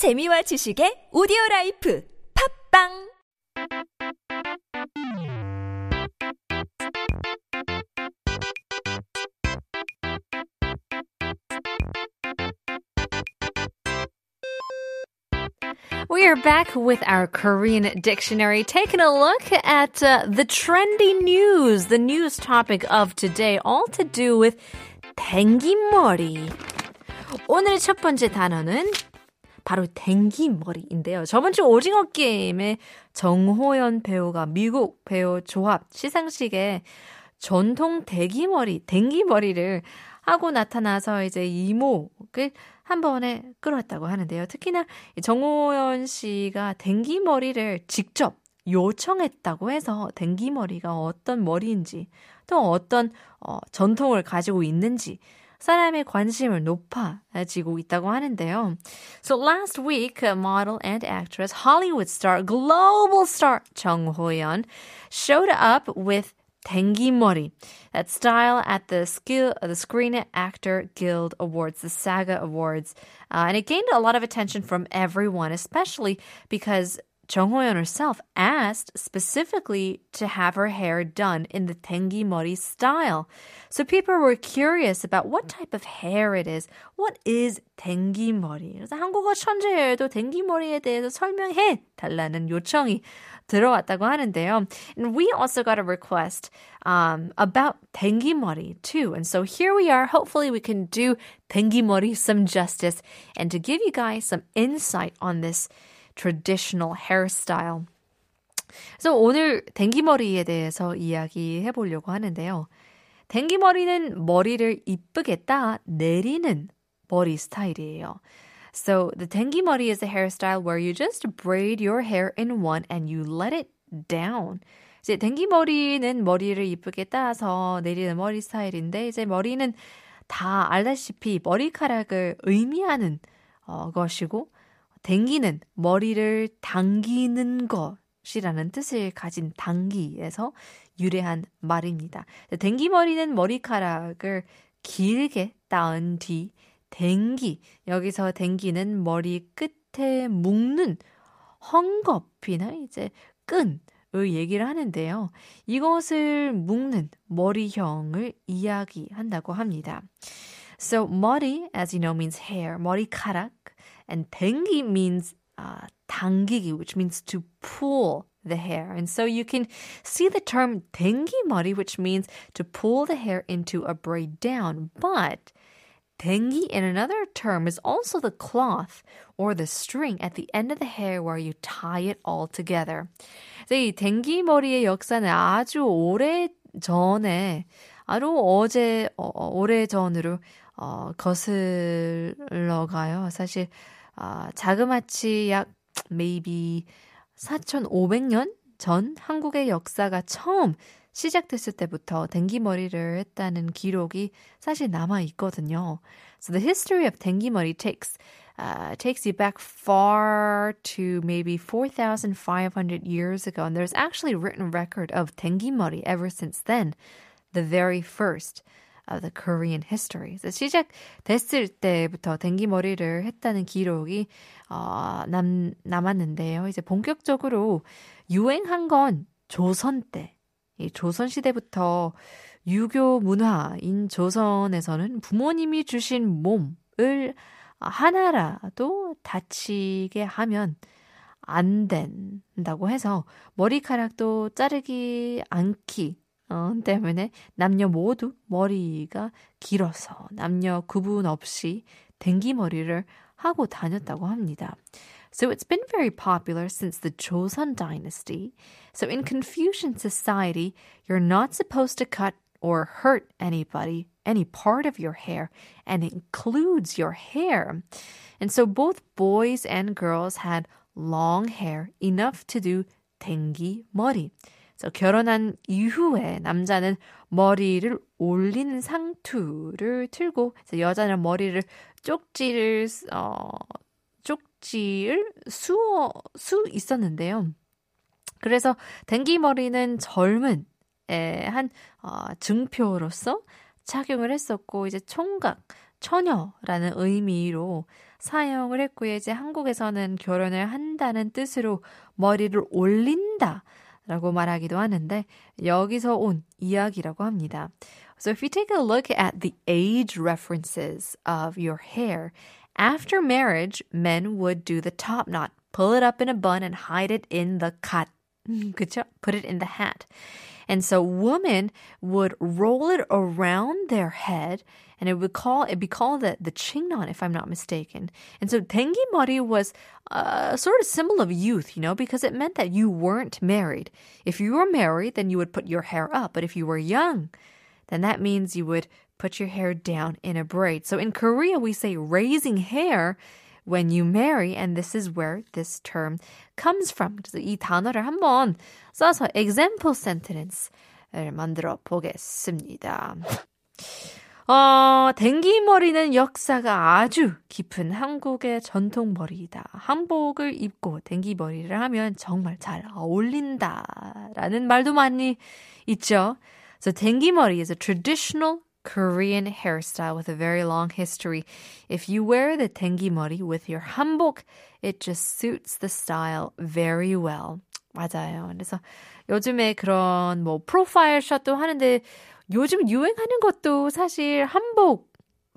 재미와 지식의 오디오 라이프 팝빵 We are back with our Korean dictionary, taking a look at uh, the trendy news, the news topic of today, all to do with 댕기머리. 오늘의 첫 번째 단어는 바로 댕기머리인데요. 저번 주 오징어 게임에 정호연 배우가 미국 배우 조합 시상식에 전통 대기머리, 댕기머리를 하고 나타나서 이제 이목을 한 번에 끌었다고 하는데요. 특히나 정호연 씨가 댕기머리를 직접 요청했다고 해서 댕기머리가 어떤 머리인지 또 어떤 어, 전통을 가지고 있는지 사람의 관심을 높아지고 있다고 하는데요. So last week, model and actress, Hollywood star, global star Jung Ho-yeon showed up with Mori, that style at the skill the Screen Actor Guild Awards, the SAGA Awards, uh, and it gained a lot of attention from everyone, especially because Jung Ho-yeon herself asked specifically to have her hair done in the tengi mori style. So people were curious about what type of hair it is. What is tengi mori? 그래서 한국어 천재여도 tengi mori에 대해서 설명해 달라는 요청이 들어왔다고 하는데요. And we also got a request um, about tengi mori too. And so here we are. Hopefully we can do tengi mori some justice and to give you guys some insight on this traditional hairstyle. 그래서 오늘 댕기머리에 대해서 이야기해 보려고 하는데요. 댕기머리는 머리를 이쁘게 따 내리는 머리 스타일이에요. So the 댕기머리 is a hairstyle where you just braid your hair in one and you let it down. 이제 댕기머리는 머리를 이쁘게 따서 내리는 머리 스타일인데 이제 머리는 다 알다시피 머리카락을 의미하는 어, 것이고 댕기는 머리를 당기는 것이라는 뜻을 가진 당기에서 유래한 말입니다. 댕기머리는 머리카락을 길게 따은 뒤 댕기 여기서 댕기는 머리 끝에 묶는 헝겊이나 이제 끈 을 얘기를 하는데요. 이것을 묶는 머리형을 이야기한다고 합니다. So 머리, as you know, means hair. 머리카락. And 댕기 means uh, 당기기, which means to pull the hair. And so you can see the term 댕기 머리, which means to pull the hair into a braid down. But 댕기 in another term is also the cloth or the string at the end of the hair where you tie it all together. 이 댕기 머리의 역사는 아주 오래 전에 아주 어제 어, 오래 전으로 어, 거슬러 가요. 사실 아, 자그마치 약 maybe 4,500년 전 한국의 역사가 처음 시작됐을 때부터 댕기머리를 했다는 기록이 사실 남아 있거든요. So the history of 댕기머리 takes uh, takes you back far to maybe 4,500 years ago, and there's actually written record of 댕기머리 ever since then, the very first. Of the Korean history. 시작됐을 때부터 댕기머리를 했다는 기록이 어, 남, 남았는데요. 이제 본격적으로 유행한 건 조선 때. 이 조선 시대부터 유교 문화인 조선에서는 부모님이 주신 몸을 하나라도 다치게 하면 안 된다고 해서 머리카락도 자르기 않기 어, 때문에 남녀 모두 머리가 길어서 남녀 구분 없이 댕기머리를 하고 다녔다고 합니다. So it's been very popular since the Joseon dynasty. So in Confucian society, you're not supposed to cut or hurt anybody, any part of your hair, and it includes your hair. And so both boys and girls had long hair, enough to do 댕기 머리. 그래서 결혼한 이후에 남자는 머리를 올리는 상투를 틀고 여자는 머리를 쪽지를 어 쪽지를 수어 수 있었는데요. 그래서 댕기 머리는 젊은 한 어, 증표로서 착용을 했었고 이제 총각 처녀라는 의미로 사용을 했고요. 이제 한국에서는 결혼을 한다는 뜻으로 머리를 올린다. 라고 말하기도 하는데 여기서 온 이야기라고 합니다. So if you take a look at the age references of your hair, after marriage, men would do the top knot, pull it up in a bun and hide it in the cut. Mm, 그쵸? Put it in the hat. And so women would roll it around their head and it would call it be called the, the chingnon if I'm not mistaken. And so tengi mori was a sort of symbol of youth, you know, because it meant that you weren't married. If you were married, then you would put your hair up, but if you were young, then that means you would put your hair down in a braid. So in Korea we say raising hair when you marry, and this is where this term comes from. 그래서 이 단어를 한번 써서 example sentence를 만들어 보겠습니다. 어, 댕기머리는 역사가 아주 깊은 한국의 전통 머리이다. 한복을 입고 댕기머리를 하면 정말 잘 어울린다. 라는 말도 많이 있죠. So 댕기머리 is a traditional Korean hairstyle with a very long history. If you wear the mori with your hanbok, it just suits the style very well. 맞아요. 그래서 요즘에 그런 뭐 프로파일 샷도 하는데 요즘 유행하는 것도 사실 한복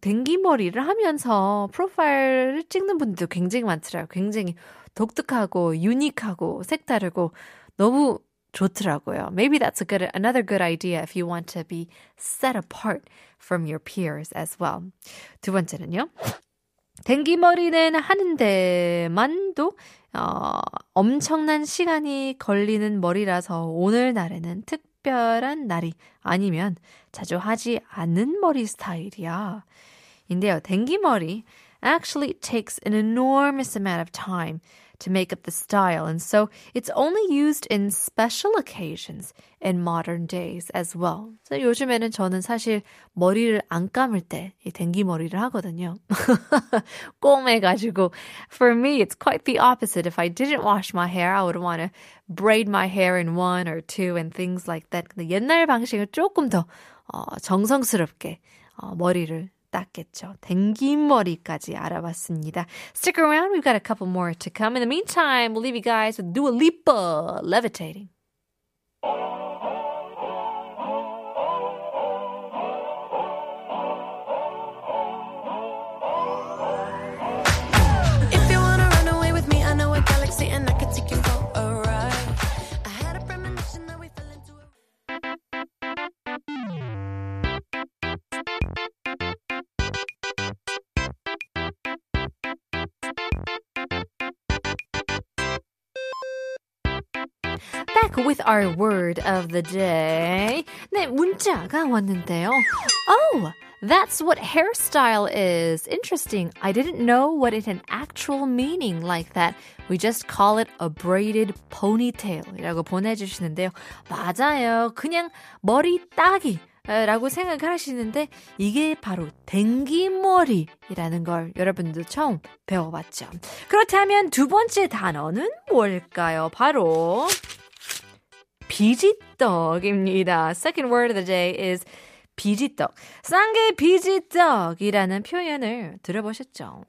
댕기머리를 하면서 프로파일을 찍는 분들도 굉장히 많더라고요. 굉장히 독특하고 유니크하고 색다르고 너무 좋더라고요. Maybe that's a good another good idea if you want to be set apart from your peers as well. 두 번째는요. 댕기머리는 하는데만도 어, 엄청난 시간이 걸리는 머리라서 오늘날에는 특별한 날이 아니면 자주 하지 않는 머리 스타일이야. 인데요, 댕기머리 actually takes an enormous amount of time to make up the style. And so it's only used in special occasions in modern days as well. So 요즘에는 저는 사실 머리를 안 감을 때 이 댕기 머리를 하거든요. 꼼해가지고. For me, it's quite the opposite. If I didn't wash my hair, I would want to braid my hair in one or two and things like that. 근데 옛날 방식은 조금 더 어, 정성스럽게 어, 머리를 땄겠죠. 댕기머리까지 알아봤습니다. Stick around, we've got a couple more to come. In the meantime, we'll leave you guys with Dua Lipa, Levitating. With our word of the day. 네, 문자가 왔는데요. Oh, that's what hairstyle is. Interesting. I didn't know what it had actual meaning like that. We just call it a braided ponytail 이라고 보내주시는데요. 맞아요. 그냥 머리 따기. 라고 생각을 하시는데 이게 바로 댕기머리라는 걸 여러분도 처음 배워봤죠. 그렇다면 두 번째 단어는 뭘까요? 바로 비지떡입니다. Second word of the day is 비지떡. 싼게 비지떡이라는 표현을 들어보셨죠?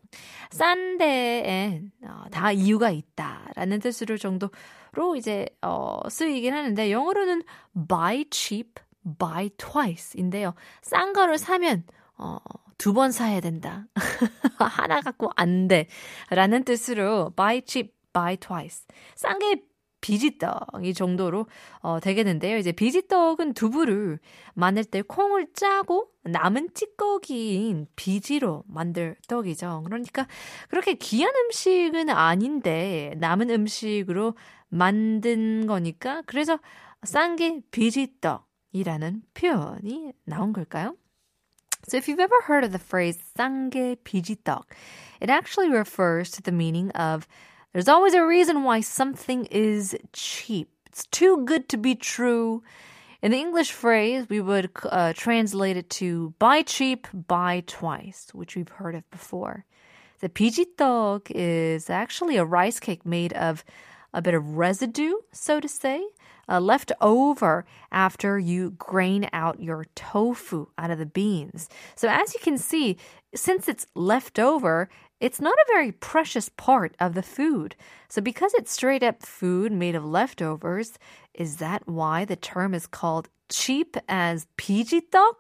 싼 데엔 어, 다 이유가 있다라는 뜻으로 정도로 이제 어, 쓰이긴 하는데 영어로는 buy cheap, buy twice인데요. 싼 거를 사면 어, 두 번 사야 된다. 하나 갖고 안 돼. 라는 뜻으로 buy cheap, buy twice. 싼 게 비지떡 이 정도로 어, 되겠는데요. 이제 비지떡은 두부를 만들 때 콩을 짜고 남은 찌꺼기인 비지로 만들 떡이죠. 그러니까 그렇게 귀한 음식은 아닌데 남은 음식으로 만든 거니까 그래서 싼 게 비지떡이라는 표현이 나온 걸까요? So if you've ever heard of the phrase 싼게 비지떡, it actually refers to the meaning of There's always a reason why something is cheap. It's too good to be true. In the English phrase, we would uh, translate it to buy cheap, buy twice, which we've heard of before. The pijitog is actually a rice cake made of a bit of residue, so to say, uh, left over after you grain out your tofu out of the beans. So, as you can see, since it's left over, it's not a very precious part of the food. So because it's straight up food made of leftovers, is that why the term is called cheap as 비지떡?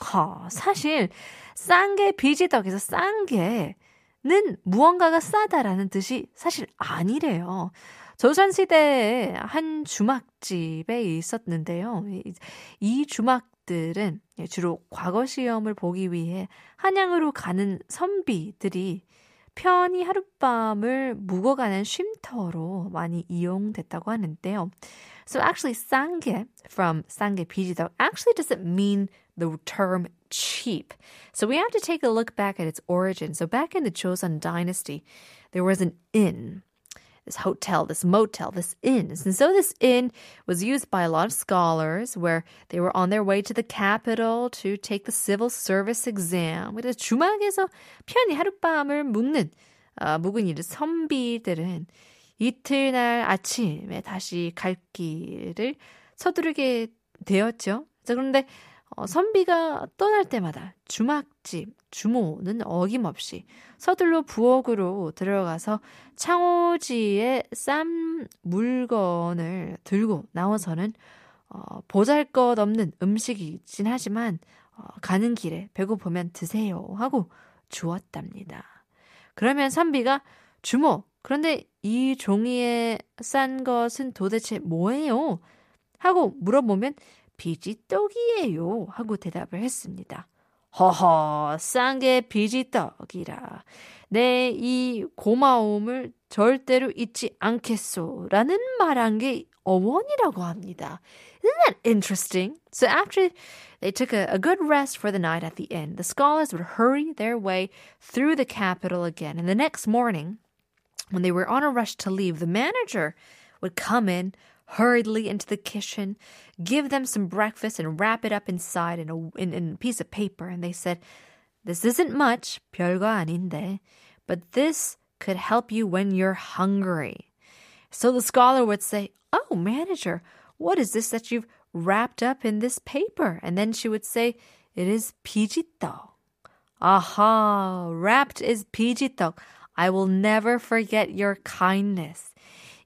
하, 사실 싼게 비지떡에서 싼 게는 무언가가 싸다라는 뜻이 사실 아니래요. 조선시대에 한 주막집에 있었는데요. 이 주막들은 주로 과거 시험을 보기 위해 한양으로 가는 선비들이 편히 하룻밤을 묵어가는 쉼터로 많이 이용됐다고 하는데요. So actually 싼게 from 싼게 비지덕 actually doesn't mean the term cheap. So we have to take a look back at its origin. So back in the Joseon dynasty, there was an inn this hotel, this motel, this inn. And so this inn was used by a lot of scholars where they were on their way to the capital to take the civil service exam. 그래서 주막에서 편히 하룻밤을 묵는 어, 묵은 이 선비들은 이틀날 아침에 다시 갈 길을 서두르게 되었죠. 자, 그런데 어, 선비가 떠날 때마다 주막집, 주모는 어김없이 서둘러 부엌으로 들어가서 창호지에 쌈 물건을 들고 나와서는 어, 보잘 것 없는 음식이긴 하지만 어, 가는 길에 배고프면 드세요 하고 주었답니다. 그러면 선비가 주모, 그런데 이 종이에 싼 것은 도대체 뭐예요? 하고 물어보면 비지떡이에요. 하고 대답을 했습니다. 허허, 싼 게 비지떡이라. 내 이 고마움을 절대로 잊지 않겠소. 라는 말한 게 어원이라고 합니다. Isn't that interesting? So after they took a, a good rest for the night at the inn, the scholars would hurry their way through the capital again. And the next morning, when they were on a rush to leave, the manager would come in, hurriedly into the kitchen, give them some breakfast, and wrap it up inside in a, in, in a piece of paper. And they said, This isn't much, 별거 아닌데, but this could help you when you're hungry. So the scholar would say, Oh, manager, what is this that you've wrapped up in this paper? And then she would say, It is 비지떡. Aha, wrapped is 비지떡. I will never forget your kindness.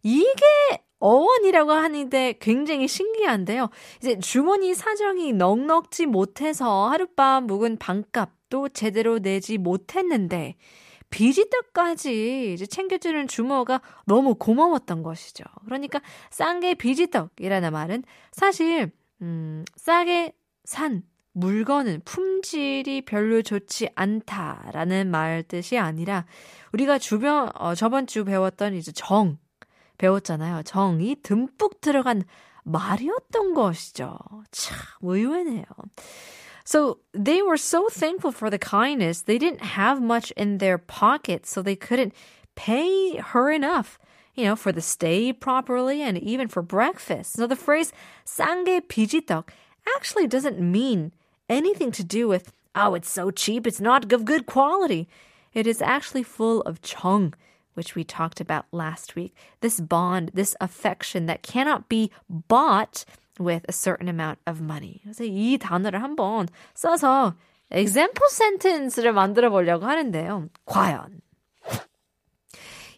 이게 어원이라고 하는데 굉장히 신기한데요. 이제 주머니 사정이 넉넉지 못해서 하룻밤 묵은 방값도 제대로 내지 못했는데 비지떡까지 이제 챙겨주는 주모가 너무 고마웠던 것이죠. 그러니까 싼 게 비지떡이라는 말은 사실 음, 싸게 산 물건은 품질이 별로 좋지 않다라는 말 뜻이 아니라 우리가 주변 어, 저번 주 배웠던 이제 정 배웠잖아요. 정이 듬뿍 들어간 말이었던 것이죠. 참 의외네요. So they were so thankful for the kindness. They didn't have much in their pockets, so they couldn't pay her enough, you know, for the stay properly and even for breakfast. So the phrase 싼게 비지떡 actually doesn't mean anything to do with, oh, it's so cheap, it's not of good quality. It is actually full of 정, which we talked about last week. This bond, this affection that cannot be bought with a certain amount of money. 그래서 이 단어를 한번 써서 example sentence를 만들어 보려고 하는데요. 과연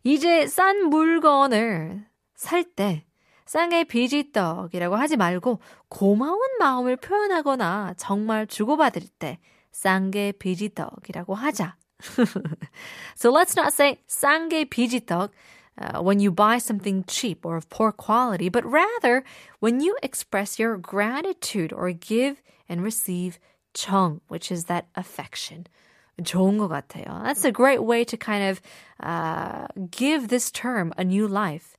이제 싼 물건을 살때 싼게 비지떡이라고 하지 말고 고마운 마음을 표현하거나 정말 주고받을 때 싼게 비지떡이라고 하자. so let's not say 싼게 비지떡 uh, when you buy something cheap or of poor quality, but rather when you express your gratitude or give and receive 정, which is that affection. 좋은 것 같아요. That's a great way to kind of uh, give this term a new life.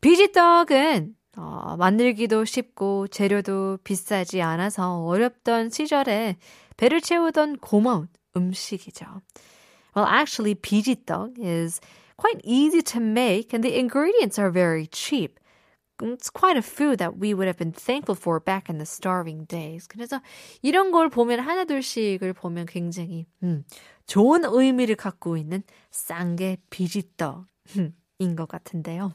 비지떡은 어, 만들기도 쉽고 재료도 비싸지 않아서 어렵던 시절에 배를 채우던 고마운 음식이죠. Well, actually, 비지떡 is quite easy to make and the ingredients are very cheap. It's quite a food that we would have been thankful for back in the starving days. 그래서 이런 걸 보면 하나둘씩을 보면 굉장히 음, 좋은 의미를 갖고 있는 싼게 비지떡 인 것 같은데요.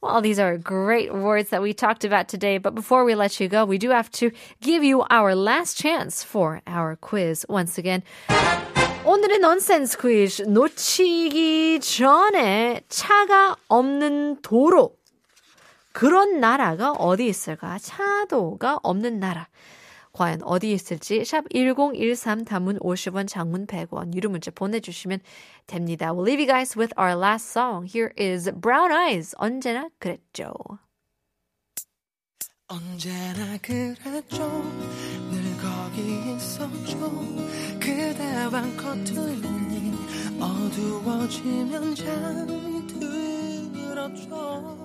Well, these are great words that we talked about today, but before we let you go, we do have to give you our last chance for our quiz once again. 오늘의 넌센스 퀴즈 놓치기 전에 차가 없는 도로 그런 나라가 어디 있을까? 차도가 없는 나라. 과연 어디 있을지 샵 1013 단문 50원 장문 100원 유료 문자 보내주시면 됩니다. We'll leave you guys with our last song. Here is Brown Eyes. 언제나 그랬죠. 언제나 그랬죠 늘 거기 있었죠 그대와 커튼이 어두워지면 잠이 들었죠